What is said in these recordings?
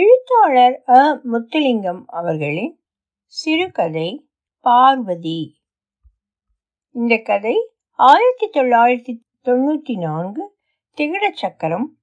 எழுத்தாளர் அ. முத்துலிங்கம் அவர்களின் சிறுகதை பார்வதி. இந்த கதை ஆயிரத்தி தொள்ளாயிரத்தி தொண்ணூற்றி நான்கு திகட சக்கரம்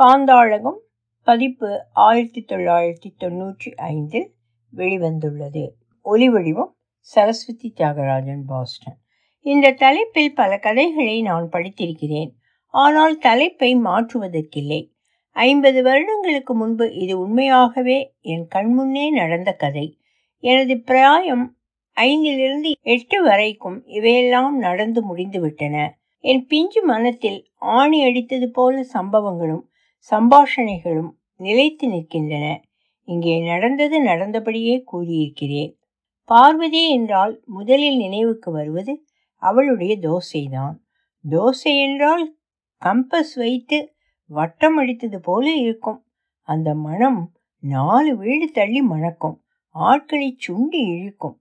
காந்தாழகம் பதிப்பு ஆயிரத்தி தொள்ளாயிரத்தி தொண்ணூற்றி ஐந்தில் வெளிவந்துள்ளது. ஒலிவடிவம் சரஸ்வதி தியாகராஜன் பாஸ்டன். இந்த தலைப்பில் பல கதைகளை நான் படித்திருக்கிறேன். ஆனால் தலைப்பை மாற்றுவதற்கில்லை. ஐம்பது வருடங்களுக்கு முன்பு இது உண்மையாகவே என் கண்முன்னே நடந்த கதை. எனது பிராயம் ஐந்திலிருந்து எட்டு வரைக்கும் இவையெல்லாம் நடந்து முடிந்துவிட்டன. என் பிஞ்சு மனத்தில் ஆணி அடித்தது போல சம்பவங்களும் சம்பாஷணைகளும் நிலைத்து நிற்கின்றன. இங்கே நடந்தது நடந்தபடியே கூறியிருக்கிறேன். பார்வதி என்றால் முதலில் நினைவுக்கு வருவது அவளுடைய தோசைதான். தோசை என்றால் கம்பஸ் வைத்து வட்டம் அடித்தது போல இருக்கும். அந்த மனம் நாலு வீடு தள்ளி மணக்கும். ஆட்களை சுண்டி இழுக்கும்.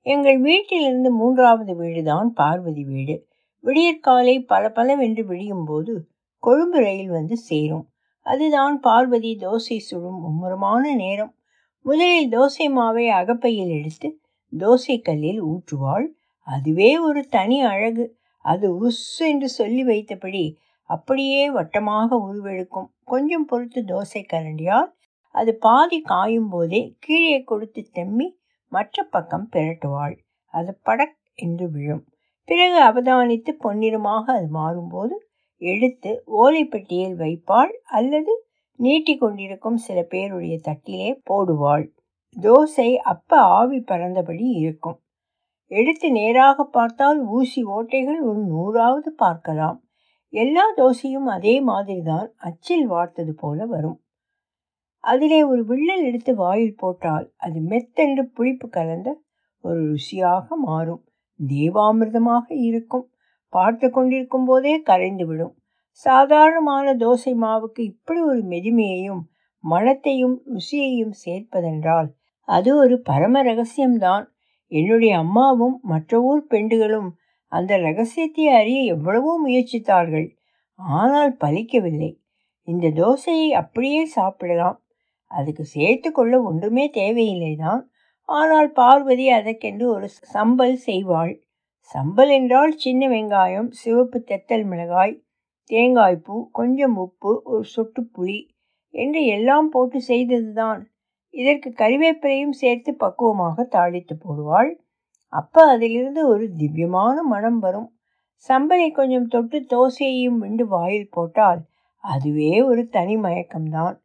எங்கள் வீட்டிலிருந்து மூன்றாவது வீடுதான் பார்வதி வீடு. விடியற்காலை பல பலவென்று விடியும் போது கொழும்பு ரயில் வந்து சேரும். அதுதான் பார்வதி தோசை சுடும் மும்முரமான நேரம். முதலில் தோசை மாவை அகப்பையில் எடுத்து தோசை கல்லில் ஊற்றுவாள். அதுவே ஒரு தனி அழகு. அது உஸ் என்று சொல்லி வைத்தபடி அப்படியே வட்டமாக உருவெடுக்கும். கொஞ்சம் பொறுத்து தோசை கரண்டியால் அது பாதி காயும் போதே கீழே கொடுத்து தெம்மி மற்ற பக்கம் பிரட்டுவாள். அது படக் என்று விழும். பிறகு அவதானித்து பொன்னிறமாக அது மாறும்போது எடுத்து ஓலைப்பெட்டியில் வைப்பாள் அல்லது நீட்டி கொண்டிருக்கும் சில பேருடைய தட்டிலே போடுவாள். தோசை அப்ப ஆவி பறந்தபடி இருக்கும். எடுத்து நேராக பார்த்தால் ஊசி ஓட்டைகள் ஒரு நூறாவது பார்க்கலாம். எல்லா தோசையும் அதே மாதிரிதான் அச்சில் வார்த்தது போல வரும். அதிலே ஒரு வில்லல் எடுத்து வாயில் போட்டால் அது மெத்தென்று புளிப்பு கலந்த ஒரு ருசியாக மாறும். தேவாமிர்தமாக இருக்கும். பார்த்து கொண்டிருக்கும் போதே கரைந்து விடும். சாதாரணமான தோசை மாவுக்கு இப்படி ஒரு மெதுமையையும் மணத்தையும் ருசியையும் சேர்ப்பதென்றால் அது ஒரு பரம ரகசியம்தான். என்னுடைய அம்மாவும் மற்ற ஊர் பெண்டுகளும் அந்த ரகசியத்தை அறிய எவ்வளவோ முயற்சித்தார்கள். ஆனால் பலிக்கவில்லை. இந்த தோசையை அப்படியே சாப்பிடலாம். அதுக்கு சேர்த்து கொள்ள ஒன்றுமே தேவையில்லை தான். ஆனால் பார்வதி அதற்கென்று ஒரு சம்பல் செய்வாள். சம்பல் என்றால் சின்ன வெங்காயம் சிவப்பு தெத்தல் மிளகாய் தேங்காய்ப்பூ கொஞ்சம் உப்பு ஒரு சொட்டு புளி என்று எல்லாம் போட்டு செய்ததுதான். இதற்கு கறிவேப்பிலையும் சேர்த்து பக்குவமாக தாளித்து போடுவாள். அப்போ அதிலிருந்து ஒரு திவ்யமான மனம் வரும். சம்பலை கொஞ்சம் தொட்டு தோசையையும் விண்டு வாயில் போட்டால் அதுவே ஒரு தனி மயக்கம்தான்.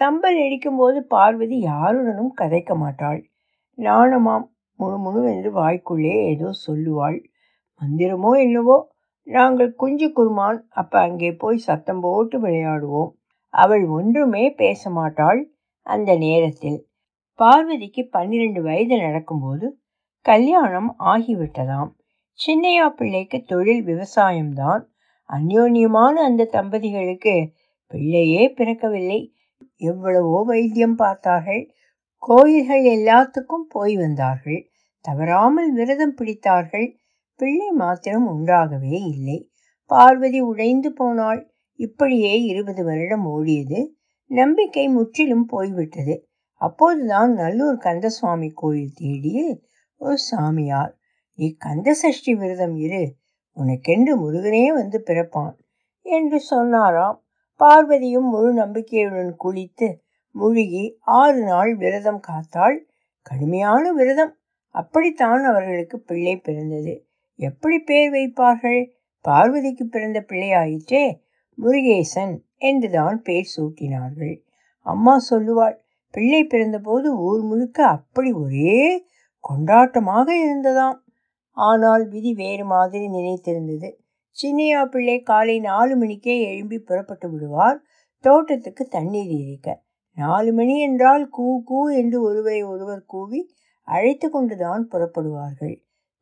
சம்பல் அடிக்கும்போது பார்வதி யாருடனும் கதைக்க மாட்டாள். நாணமாம் முழு என்று வாய்க்குள்ளே ஏதோ சொல்லுவாள். மந்திரமோ என்னவோ? நாங்கள் குஞ்சு குருமான் அப்போ அங்கே போய் சத்தம் போட்டு விளையாடுவோம். அவள் ஒன்றுமே பேச மாட்டாள். அந்த நேரத்தில் பார்வதிக்கு பன்னிரண்டு வயது நடக்கும்போது கல்யாணம் ஆகிவிட்டதாம். சின்னையா பிள்ளைக்கு தொழில் விவசாயம்தான். அந்யோன்யமான அந்த தம்பதிகளுக்கு பிள்ளையே பிறக்கவில்லை. எவ்வளவோ வைத்தியம் பார்த்தார்கள். கோயில்கள் எல்லாத்துக்கும் போய் வந்தார்கள். தவறாமல் விரதம் பிடித்தார்கள். பிள்ளை மாத்திரம் உண்டாகவே இல்லை. பார்வதி உடைந்து போனாள். இப்படியே இருபது வருடம் ஓடியது. நம்பிக்கை முற்றிலும் போய்விட்டது. அப்போதுதான் நல்லூர் கந்தசுவாமி கோயில் தேடியில் ஓ சாமியார் நீ கந்த சஷ்டி விரதம் இரு உனக்கென்று முருகனே வந்து பிறப்பான் என்று சொன்னாராம். பார்வதியும் முழு நம்பிக்கையுடன் குளித்து முழுகி ஆறு நாள் விரதம் காத்தாள். கடுமையான விரதம். அப்படித்தான் அவர்களுக்கு பிள்ளை பிறந்தது. எப்படி பேர் வைப்பார்கள்? பார்வதிக்கு பிறந்த பிள்ளையாயிற்றே? முருகேசன் என்றுதான் பேர் சூட்டினார்கள். அம்மா சொல்லுவாள் பிள்ளை பிறந்தபோது ஊர் முழுக்க அப்படி ஒரே கொண்டாட்டமாக இருந்ததாம். ஆனால் விதி வேறு மாதிரி நினைத்திருந்தது சின்னையா பிள்ளை காலை நாலு மணிக்கே எழும்பி புறப்பட்டு விடுவார். தோட்டத்துக்கு தண்ணீர் இறைக்க. நாலு மணி என்றால் கூ கூ என்று ஒருவரை ஒருவர் கூவி அழைத்து கொண்டுதான் புறப்படுவார்கள்.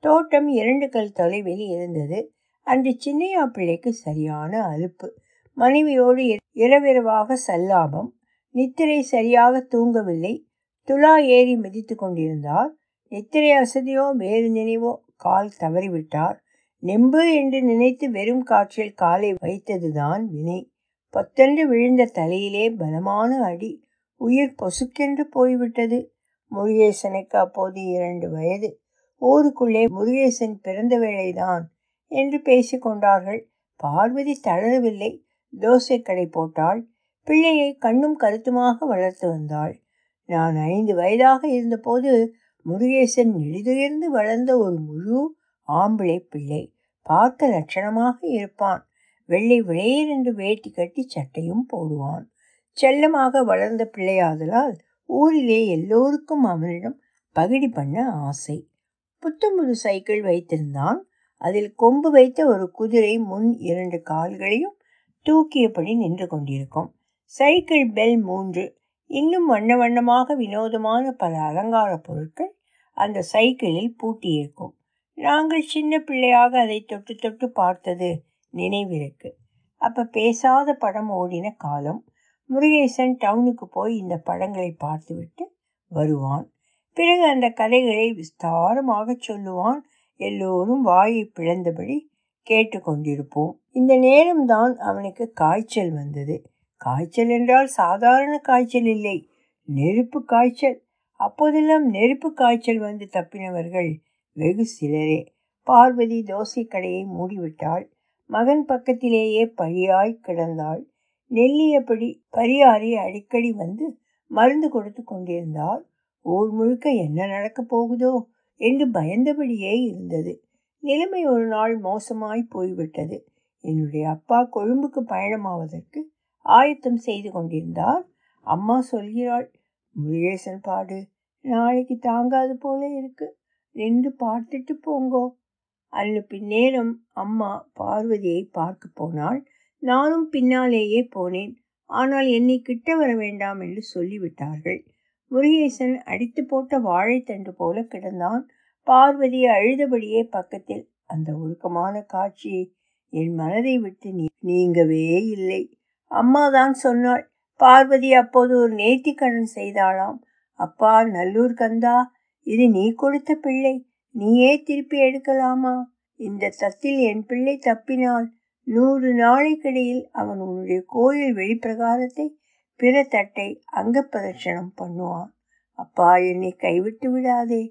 தோட்டம் இரண்டு கல் தொலைவில் இருந்தது. அன்று சின்னையா பிள்ளைக்கு சரியான அலுப்பு. மனைவியோடு இரவிரவாக சல்லாபம். நித்திரை சரியாக தூங்கவில்லை. துலா ஏறி மிதித்து கொண்டிருந்தார். நித்திரை அசதியோ வேறு நினைவோ கால் தவறிவிட்டார். நெம்பு என்று நினைத்து வெறும் காற்றில் காலை வைத்ததுதான் வினை. பத்தென்று விழுந்த தலையிலே பலமான அடி. உயிர் பொசுக்கென்று போய்விட்டது. முருகேசனுக்கு அப்போது இரண்டு வயது. ஊருக்குள்ளே முருகேசன் பிறந்த வேளைதான் என்று பேசிக்கொண்டார்கள் பார்வதி தளரவில்லை. தோசை கடை போட்டாள். பிள்ளையை கண்ணும் கருத்துமாக வளர்த்து வந்தாள். நான் ஐந்து வயதாக இருந்தபோது முருகேசன் எளிதுயர்ந்து வளர்ந்த ஒரு முழு ஆம்பிளை பிள்ளை. பார்க்க லட்சணமாக இருப்பான். வெள்ளை விளையர் என்று வேட்டி கட்டி சட்டையும் போடுவான். செல்லமாக வளர்ந்த பிள்ளையாதலால் ஊரிலே எல்லோருக்கும் அவனிடம் பகிடி பண்ண ஆசை. புத்தம்புது சைக்கிள் வைத்திருந்தான். அதில் கொம்பு வைத்த ஒரு குதிரை முன் இரண்டு கால்களையும் தூக்கியபடி நின்று கொண்டிருக்கும். சைக்கிள் பெல் மூன்று இன்னும் வண்ண வண்ணமாக வினோதமான பல அலங்கார பொருட்கள் அந்த சைக்கிளில் பூட்டியிருக்கும். நாங்கள் சின்ன பிள்ளையாக அதை தொட்டு தொட்டு பார்த்தது நினைவிருக்கு. அப்போ பேசாத படம் ஓடின காலம். முருகேசன் டவுனுக்கு போய் இந்த படங்களை பார்த்துவிட்டு வருவான். பிறகு அந்த கதைகளை விஸ்தாரமாக சொல்லுவான். எல்லோரும் வாயை பிளந்தபடி கேட்டுக்கொண்டிருப்போம். இந்த நேரம்தான் அவனுக்கு காய்ச்சல் வந்தது. காய்ச்சல் என்றால் சாதாரண காய்ச்சல் இல்லை. நெருப்பு காய்ச்சல். அப்போதெல்லாம் நெருப்பு காய்ச்சல் வந்து தப்பினவர்கள் வெகு சிலரே. பார்வதி தோசை கடையை மூடிவிட்டாள். மகன் பக்கத்திலேயே பழியாய் கிடந்தாள். நெல்லியபடி பரியாரி அடிக்கடி வந்து மருந்து கொடுத்து கொண்டிருந்தால் ஊர் முழுக்க என்ன நடக்கப் போகுதோ என்று பயந்தபடியே இருந்தது. நிலைமை ஒரு நாள் மோசமாய் போய்விட்டது. என்னுடைய அப்பா கொழும்புக்கு பயணமாவதற்கு ஆயத்தம் செய்து கொண்டிருந்தார். அம்மா சொல்கிறாள் முருகேசன் பாடு நாளைக்கு தாங்காது போல இருக்கு. நின்று பார்த்துட்டு போங்கோ. அன்று பின்னேரம் அம்மா பார்வதியை பார்க்க போனாள். நானும் பின்னாலேயே போனேன். ஆனால் என்னை கிட்ட வர வேண்டாம் என்று சொல்லிவிட்டார்கள். முருகேசன் அடித்து போட்ட வாழைத்தண்டு போல கிடந்தான். பார்வதி அழுதபடியே பக்கத்தில் அந்த உருக்கமான காட்சியை என் மனதை விட்டு நீங்கவே இல்லை. அம்மாதான் சொன்னாள். பார்வதி அப்போது ஒரு நேர்த்திக்கடன் செய்தாளாம். அப்பா நல்லூர் கந்தா இது நீ கொடுத்த பிள்ளை. நீயே திருப்பி எடுக்கலாமா? இந்த தத்தில் என் பிள்ளை தப்பினால் நூறு நாளைக்கிடையில் அவன் உன்னுடைய கோயில் வெளிப்பிரகாரத்தை பிற தட்டை அங்க பிரதட்சணம் பண்ணுவான். அப்பா என்னை கைவிட்டு விடாதே.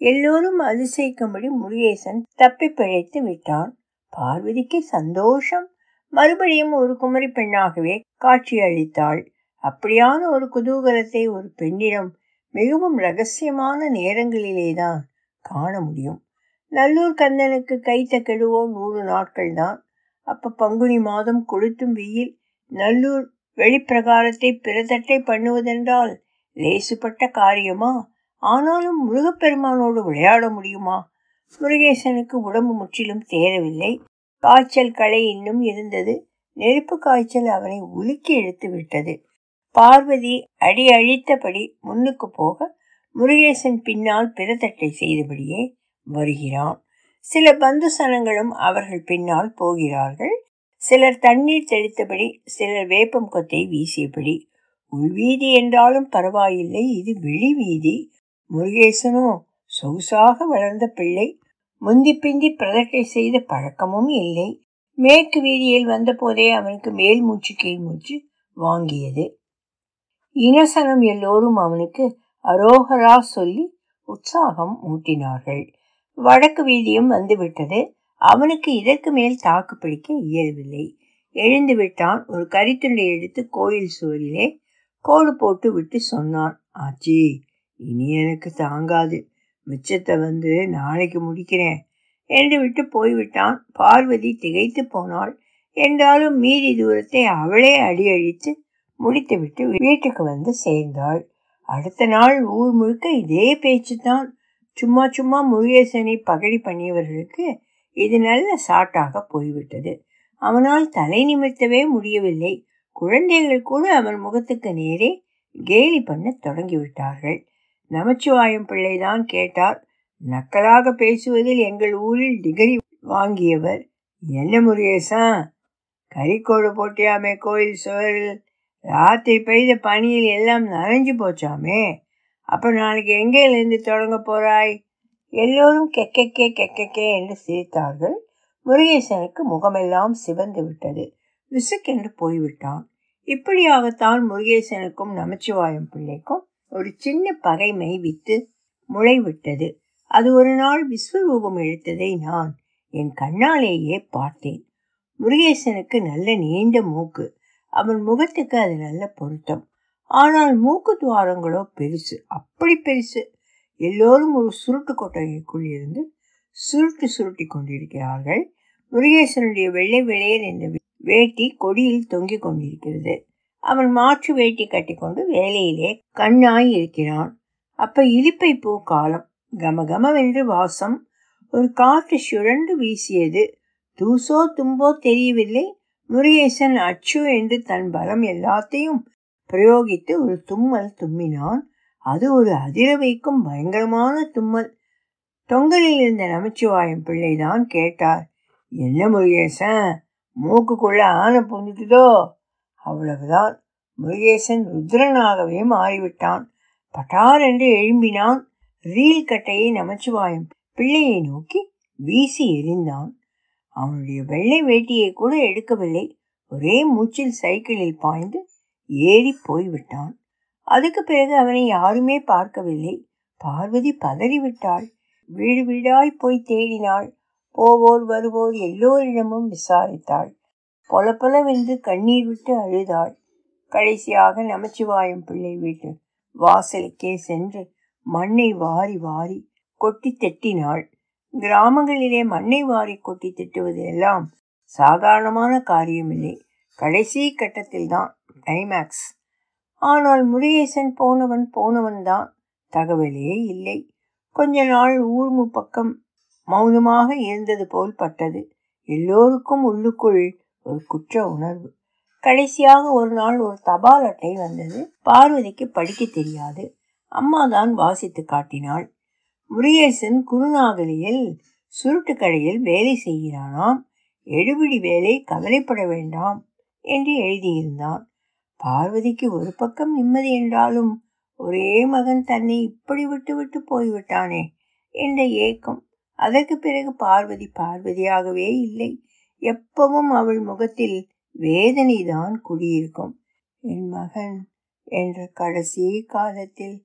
எல்லோரும் அதிசயிக்கும்படி முருகேசன் தப்பி பிழைத்து விட்டான். பார்வதிக்கு சந்தோஷம். மறுபடியும் ஒரு குமரி பெண்ணாகவே காட்சியளித்தாள். அப்படியான ஒரு குதூகலத்தை ஒரு பெண்ணிடம் மிகவும் ரகசியமான நேரங்களிலேதான் காண முடியும். நல்லூர் கந்தனுக்கு கைத்த கெடுவோ நூறு நாட்கள் தான் அப்ப பங்குனி மாதம் கொளுத்தும் வெயில் நல்லூர் வெளிப்பிரகாரத்தை பிறதட்டை பண்ணுவதென்றால் லேசுப்பட்ட காரியமா? ஆனாலும் முருகப்பெருமானோடு விளையாட முடியுமா? முருகேசனுக்கு உடம்பு முற்றிலும் தேரவில்லை. காய்ச்சல் களை இன்னும் இருந்தது. நெருப்பு காய்ச்சல் அவனை உலுக்கி எடுத்து விட்டது. பார்வதி அடி அழித்தபடி முன்னுக்கு போக முருகேசன் பின்னால் பிறதட்டை செய்தபடியே வருகிறான். சில பந்து சனங்களும் அவர்கள் பின்னால் போகிறார்கள். சிலர் தண்ணீர் தெளித்தபடி சிலர் வேப்பம் கொத்தை வீசியபடி. உள்வீதி என்றாலும் பரவாயில்லை இது வெளி வீதி. முருகேசனோ சொகுசாக வளர்ந்த பிள்ளை முந்தி பிந்தி பிரதட்டை செய்த பழக்கமும் இல்லை. மேற்கு வீதியில் வந்தபோதே அவனுக்கு மேல் மூச்சு கீழ் மூச்சு வாங்கியது. இனசனம் எல்லோரும் அவனுக்கு அரோகரா சொல்லி உற்சாகம் ஊட்டினார்கள். வடக்கு வீதியும் வந்துவிட்டது. அவனுக்கு இதற்கு மேல் தாக்கு பிடிக்க இயலவில்லை. எழுந்து விட்டான். ஒரு கரித்துண்டை எடுத்து கோயில் சுவரிலே கோடு போட்டு விட்டு சொன்னான். ஆச்சி இனி எனக்கு தாங்காது. மிச்சத்தை வந்து நாளைக்கு முடிக்கிறேன் என்று விட்டு போய்விட்டான். பார்வதி திகைத்து போனாள். என்றாலும் மீதி தூரத்தை அவளே அடி அழித்து முடித்துவிட்டு வீட்டுக்கு வந்து சேர்ந்தாள். அடுத்த நாள் ஊர் முழுக்க இதே பேச்சு தான் சும்மா சும்மா முருகேசனை பகடி பண்ணியவர்களுக்கு இது நல்ல சாட்டாக போய்விட்டது. அவனால் தலை நிமிர்த்தவே முடியவில்லை. குழந்தைகள் கூட அவன் முகத்துக்கு நேரே கேலி பண்ண தொடங்கிவிட்டார்கள். நமச்சிவாயம் பிள்ளைதான் கேட்டார். நக்கலாக பேசுவதில் எங்கள் ஊரில் டிகிரி வாங்கியவர். என்ன முருகேசா கறிக்கோடு போட்டியாமே கோயில் சுவரில். ராத்திரி பெய்த பனியில் எல்லாம் நனைஞ்சு போச்சாமே. அப்போ நாளைக்கு எங்கேயிலிருந்து தொடங்க போறாய்? எல்லோரும் கெக்கே கெக்கே என்று சிரித்தார்கள். முருகேசனுக்கு முகமெல்லாம் சிவந்து விட்டது. விசுக்கென்று போய்விட்டான். இப்படியாகத்தான் முருகேசனுக்கும் நமச்சிவாயம் பிள்ளைக்கும் ஒரு சின்ன பகைமை வித்து முளைவிட்டது. அது ஒரு நாள் விஸ்வரூபம் எடுத்ததை நான் என் கண்ணாலேயே பார்த்தேன். முருகேசனுக்கு நல்ல நீண்ட மூக்கு. அவன் முகத்துக்கு அது நல்ல பொருத்தம். ஆனால் மூக்கு துவாரங்களோ பெருசு. அப்படி பெருசு. எல்லோரும் ஒரு சுருட்டு கொட்டகைக்குள் இருந்து சுருட்டு சுருட்டி கொண்டிருக்கிறார்கள். முருகேசனுடைய வெள்ளை வெளியர் என்ற வேட்டி கொடியில் தொங்கிக் கொண்டிருக்கிறது. அவன் மாற்று வேட்டி கட்டிக்கொண்டு வேலையிலே கண்ணாய் இருக்கிறான். அப்ப இலிப்பை பூ காலம் கமகமவென்று வாசம். ஒரு காற்று சுழன்று வீசியது. தூசோ தும்போ தெரியவில்லை. முருகேசன் அச்சு என்று தன் பலம் எல்லாத்தையும் பிரயோகித்து ஒரு தும்மல் தும்மினான். அது ஒரு அதிர வைக்கும் பயங்கரமான தும்மல். தொங்கலில் இருந்த நமச்சிவாயம் பிள்ளைதான் கேட்டார். என்ன முருகேசன்? மூக்குக்குள்ள ஆனை புந்துட்டுதோ அவ்வளவுதான். முருகேசன் ருத்ரனாகவே மாறிவிட்டான். பட்டார் என்று எழும்பினான். ரீல் கட்டையை நமச்சிவாயம் பிள்ளையை நோக்கி வீசி எறிந்தான். அவனுடைய வெள்ளை வேட்டியை கூட எடுக்கவில்லை. ஒரே மூச்சில் சைக்கிளில் பாய்ந்து ஏறி போய்விட்டான். அதுக்கு பிறகு அவனை யாருமே பார்க்கவில்லை. பார்வதி பதறிவிட்டாள். வீடு வீடாய் போய் தேடினாள். போவோர் வருவோர் எல்லோரிடமும் விசாரித்தாள். பொலபொலவென்று கண்ணீர் விட்டு அழுதாள். கடைசியாக நமச்சிவாயம் பிள்ளை வீட்டு வாசலுக்கே சென்று மண்ணை வாரி வாரி கொட்டி தட்டினாள். கிராமங்களிலே மண்ணை வாரி கொட்டி திட்டுவது எல்லாம் சாதாரணமான காரியமில்லை. கடைசி கட்டத்தில் தான் கிளைமேக்ஸ் ஆனால் முருகேசன் போனவன் போனவன் தான் தகவலே இல்லை. கொஞ்ச நாள் ஊர்மு பக்கம் மௌனமாக இருந்தது போல் பட்டது. எல்லோருக்கும் உள்ளுக்குள் ஒரு குற்ற உணர்வு கடைசியாக ஒரு நாள் ஒரு தபால் அட்டை வந்தது. பார்வதிக்கு படிக்க தெரியாது. அம்மா தான் வாசித்து காட்டினாள். முருகேசன் குருநாகலியில் சுருட்டு கடையில் வேலை செய்கிறானாம். எடுபிடி வேலை கவலைப்பட வேண்டாம் என்று எழுதியிருந்தான். பார்வதிக்கு ஒரு பக்கம் நிம்மதி என்றாலும் ஒரே மகன் தன்னை இப்படி விட்டு விட்டு போய்விட்டானே என்ற ஏக்கம். அதற்கு பிறகு பார்வதி பார்வதியாகவே இல்லை. எப்பவும் அவள் முகத்தில் வேதனைதான் குடியிருக்கும். என் மகன் என்ற கடைசி காலத்தில்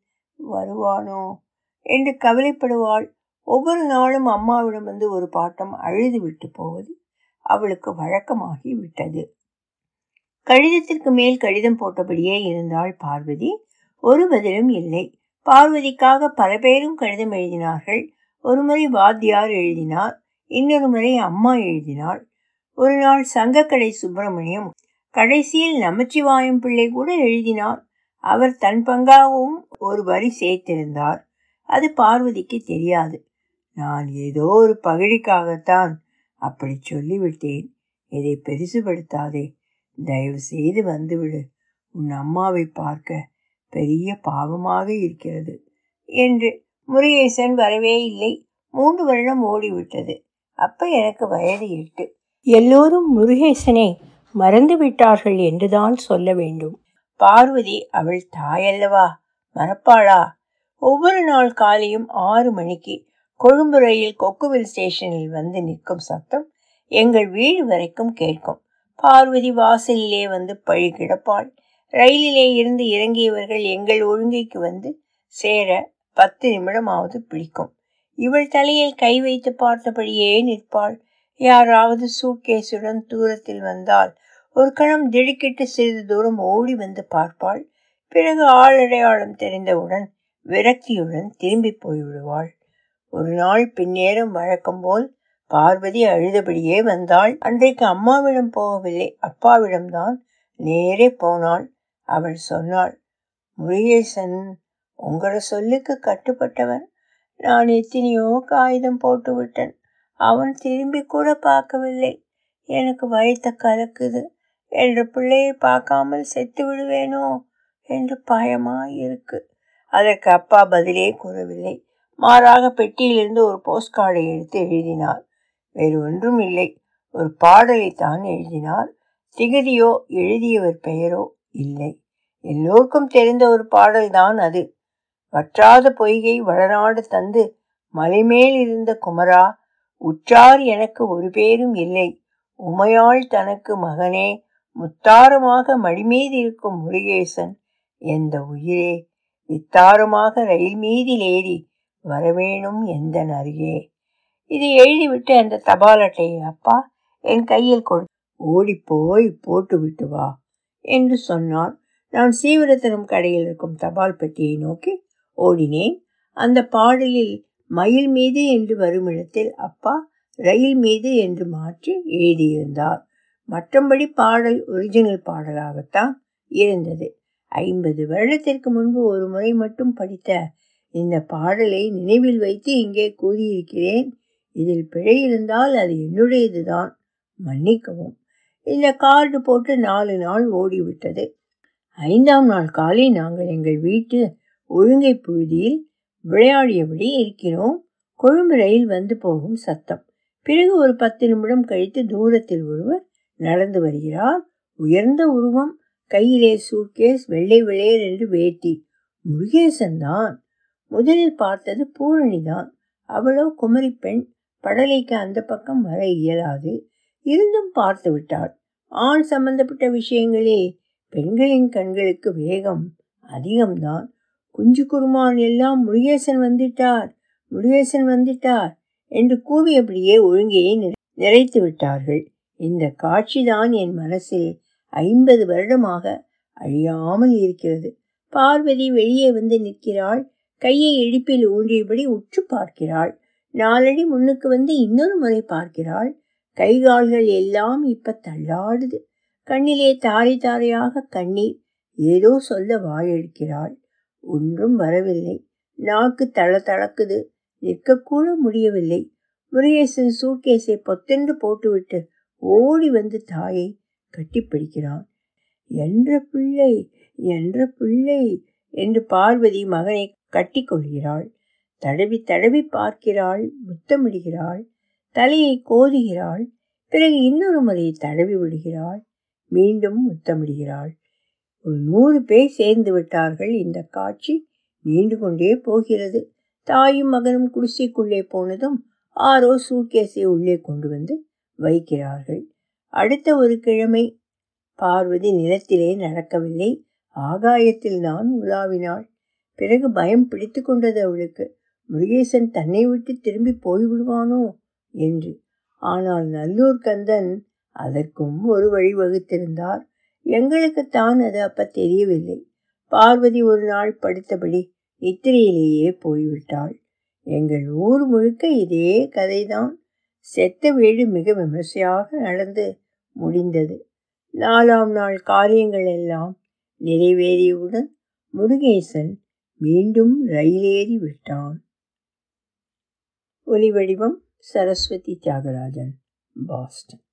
வருவானோ? என்று கவலைப்படுவாள். ஒவ்வொரு நாளும் அம்மாவிடம் வந்து ஒரு பாட்டம் அழுது விட்டு போவது அவளுக்கு வழக்கமாகி விட்டது. கடிதத்திற்கு மேல் கடிதம் போட்டபடியே இருந்தாள் பார்வதி. ஒரு பதிலும் இல்லை. பார்வதிக்காக பல பேரும் கடிதம் எழுதினார்கள். ஒருமுறை வாத்தியார் எழுதினார். இன்னொரு முறை அம்மா எழுதினாள். ஒரு நாள் சங்கக்கடை சுப்பிரமணியம் கடைசியில் நமச்சிவாயம் பிள்ளை கூட எழுதினார். அவர் தன் பங்காகவும் ஒரு வரி சேர்த்திருந்தார். அது பார்வதிக்கு தெரியாது. நான் ஏதோ ஒரு பகடிக்காகத்தான் அப்படி சொல்லிவிட்டேன். இதை பெருசுபடுத்தாதே. தயவு செய்து வந்துவிடு. உன் அம்மாவை பார்க்க பெரிய பாவமாக இருக்கிறது என்று முருகேசன் வரவே இல்லை மூன்று வருடம் ஓடிவிட்டது. அப்ப எனக்கு வயது எட்டு. எல்லோரும் முருகேசனை மறந்து விட்டார்கள் என்றுதான் சொல்ல வேண்டும். பார்வதி அவள் தாயல்லவா? மறப்பாளா? ஒவ்வொரு நாள் காலையும் ஆறு மணிக்கு கொழும்பு ரயில் கொக்குவில் ஸ்டேஷனில் வந்து நிற்கும் சத்தம் எங்கள் வீடு வரைக்கும் கேட்கும். பார்வதி வாசலிலே வந்து பழி கிடப்பாள். ரயிலிலே இருந்து இறங்கியவர்கள் எங்கள் ஒழுங்கைக்கு வந்து சேர பத்து நிமிடமாவது பிடிக்கும். இவள் தலையில் கை வைத்து பார்த்தபடியே நிற்பாள். யாராவது சூட்கேஸுடன் தூரத்தில் வந்தால் ஒரு கணம் திடுக்கிட்டு சிறிது தூரம் ஓடி வந்து பார்ப்பாள். பிறகு ஆளடையாளம் தெரிந்தவுடன் விரக்தியுடன் திரும்பி போய்விடுவாள். ஒரு நாள் பின்னேரம் வழக்கம் போல் பார்வதி அழுதபடியே வந்தாள். அன்றைக்கு அம்மாவிடம் போகவில்லை அப்பாவிடம்தான். நேரே போனாள் அவள் சொன்னாள். முருகேசன் உங்களோட சொல்லுக்கு கட்டுப்பட்டவன். நான் எத்தனையோ காகிதம் போட்டு விட்டேன் அவன் திரும்பி கூட பார்க்கவில்லை. எனக்கு வயத்த கலக்குது. என்ற பிள்ளையை பார்க்காமல் செத்து விடுவேனோ என்று பயமா இருக்கு. அதற்கு அப்பா பதிலே கூறவில்லை. மாறாக பெட்டியிலிருந்து ஒரு போஸ்ட் கார்டை எடுத்து எழுதினார். வேறு ஒன்றும் இல்லை. ஒரு பாடலை தான் எழுதினார். திகதியோ எழுதியவர் பெயரோ இல்லை. எல்லோருக்கும் தெரிந்த ஒரு பாடல் தான் அது. வற்றாத பொய்கை வளநாடு தந்து மலைமேல் இருந்த குமரா உற்றார் எனக்கு ஒரு பேரும் இல்லை. உமையாள் தனக்கு மகனே முத்தாரமாக மடிமீதி இருக்கும் முருகேசன் எந்த உயிரே? வித்தாரமாக ரயில் மீதில் ஏறி வரவேணும் எந்த அருகே? இது எழுதிவிட்டு அந்த தபால் அட்டையை அப்பா என் கையில் கொடு. ஓடிப்போய் போட்டு விட்டு வா என்று சொன்னார் நான் சீவரத்தனம் கடையில் இருக்கும் தபால் பெட்டியை நோக்கி ஓடினேன். அந்த பாடலில் மயில் மீது என்று வருமிடத்தில் அப்பா ரயில் மீது என்று மாற்றி எழுதியிருந்தார். மற்றபடி பாடல் ஒரிஜினல் பாடலாகத்தான் இருந்தது. ஐம்பது வருடத்திற்கு முன்பு ஒரு முறை மட்டும் படித்த இந்த பாடலை நினைவில் வைத்து இங்கே கூறியிருக்கிறேன். இதில் பிழை இருந்தால் அது என்னுடையதுதான். மன்னிக்கவும். இந்த கார்டு போட்டு நாலு நாள் ஓடிவிட்டது. ஐந்தாம் நாள் காலை நாங்கள் எங்கள் வீட்டு ஒழுங்கை புழுதியில் விளையாடியபடி இருக்கிறோம். கொழும்பு ரயில் வந்து போகும் சத்தம். பிறகு ஒரு பத்து நிமிடம் கழித்து தூரத்தில் ஒருவர் நடந்து வருகிறார். உயர்ந்த உருவம் கையிலே சூட்கேஸ் வெள்ளை வெள்ளையர் என்று வேட்டி. முருகேசன் தான். முதலில் பார்த்தது பூரணி தான். அவளோ குமரி பெண் படலைக்கு அந்த பக்கம் வர இயலாது. இருந்தும் பார்த்து விட்டாள். ஆண் சம்பந்தப்பட்ட விஷயங்களே பெண்களின் கண்களுக்கு வேகம் அதிகம்தான். குஞ்சு குருமான் எல்லாம் முருகேசன் வந்துட்டார் முருகேசன் வந்துட்டார் என்று கூவியபடியே ஒழுங்கையை நிறைத்து விட்டார்கள். இந்த காட்சிதான் என் மனசில் ஐம்பது வருடமாக அழியாமல் இருக்கிறது. பார்வதி வெளியே வந்து நிற்கிறாள். கையை இடுப்பில் ஊன்றியபடி உற்று பார்க்கிறாள். நாலடி முன்னுக்கு வந்து இன்னொரு முறை பார்க்கிறாள். கைகால்கள் எல்லாம் இப்ப தள்ளாடுது. கண்ணிலே தாரை தாரையாக கண்ணீர் ஏதோ சொல்ல வாயெடுக்கிறாள். ஒன்றும் வரவில்லை. நாக்கு தள தளக்குது. நிற்கக்கூட முடியவில்லை. முருகேசன் சூட்கேஸை பொத்தென்று போட்டுவிட்டு ஓடி வந்து தாயை கட்டிப்பிடிக்கிறான். என்ற பிள்ளை என்ற பிள்ளை என்று பார்வதி மகனை கட்டி கொள்கிறாள் தடவி தடவி பார்க்கிறாள் முத்தமிடுகிறாள் தலையை கோதுகிறாள். பிறகு இன்னொரு முறை தடவி விடுகிறாள். மீண்டும் முத்தமிடுகிறாள். ஒரு நூறு பேர் சேர்ந்து விட்டார்கள். இந்த காட்சி நீண்டு கொண்டே போகிறது. தாயும் மகனும் குடிசைக்குள்ளே போனதும் ஆரோ சூட்கேஸை உள்ளே கொண்டு வந்து வைக்கிறார்கள். அடுத்த ஒரு கிழமை பார்வதி நிலத்திலே நடக்கவில்லை. ஆகாயத்தில் தான் உலாவினாள். பிறகு பயம் பிடித்து கொண்டது அவளுக்கு. முருகேசன் தன்னை விட்டு திரும்பி போய்விடுவானோ என்று. ஆனால் நல்லூர் கந்தன் அதற்கும் ஒரு வழி வகுத்திருந்தார். எங்களுக்குத்தான் அது அப்ப தெரியவில்லை. பார்வதி ஒரு நாள் படித்தபடி நித்திரையிலேயே போய்விட்டாள். எங்கள் ஊர் முழுக்க இதே கதைதான். செத்த வீடு மிக விமர்சையாக நடந்து முடிந்தது. நாலாம் நாள் காரியங்கள் எல்லாம் நிறைவேறியவுடன் முருகேசன் மீண்டும் ரயிலேறி விட்டான். ஒலி வடிவம் சரஸ்வதி தியாகராஜன் பாஸ்டன்.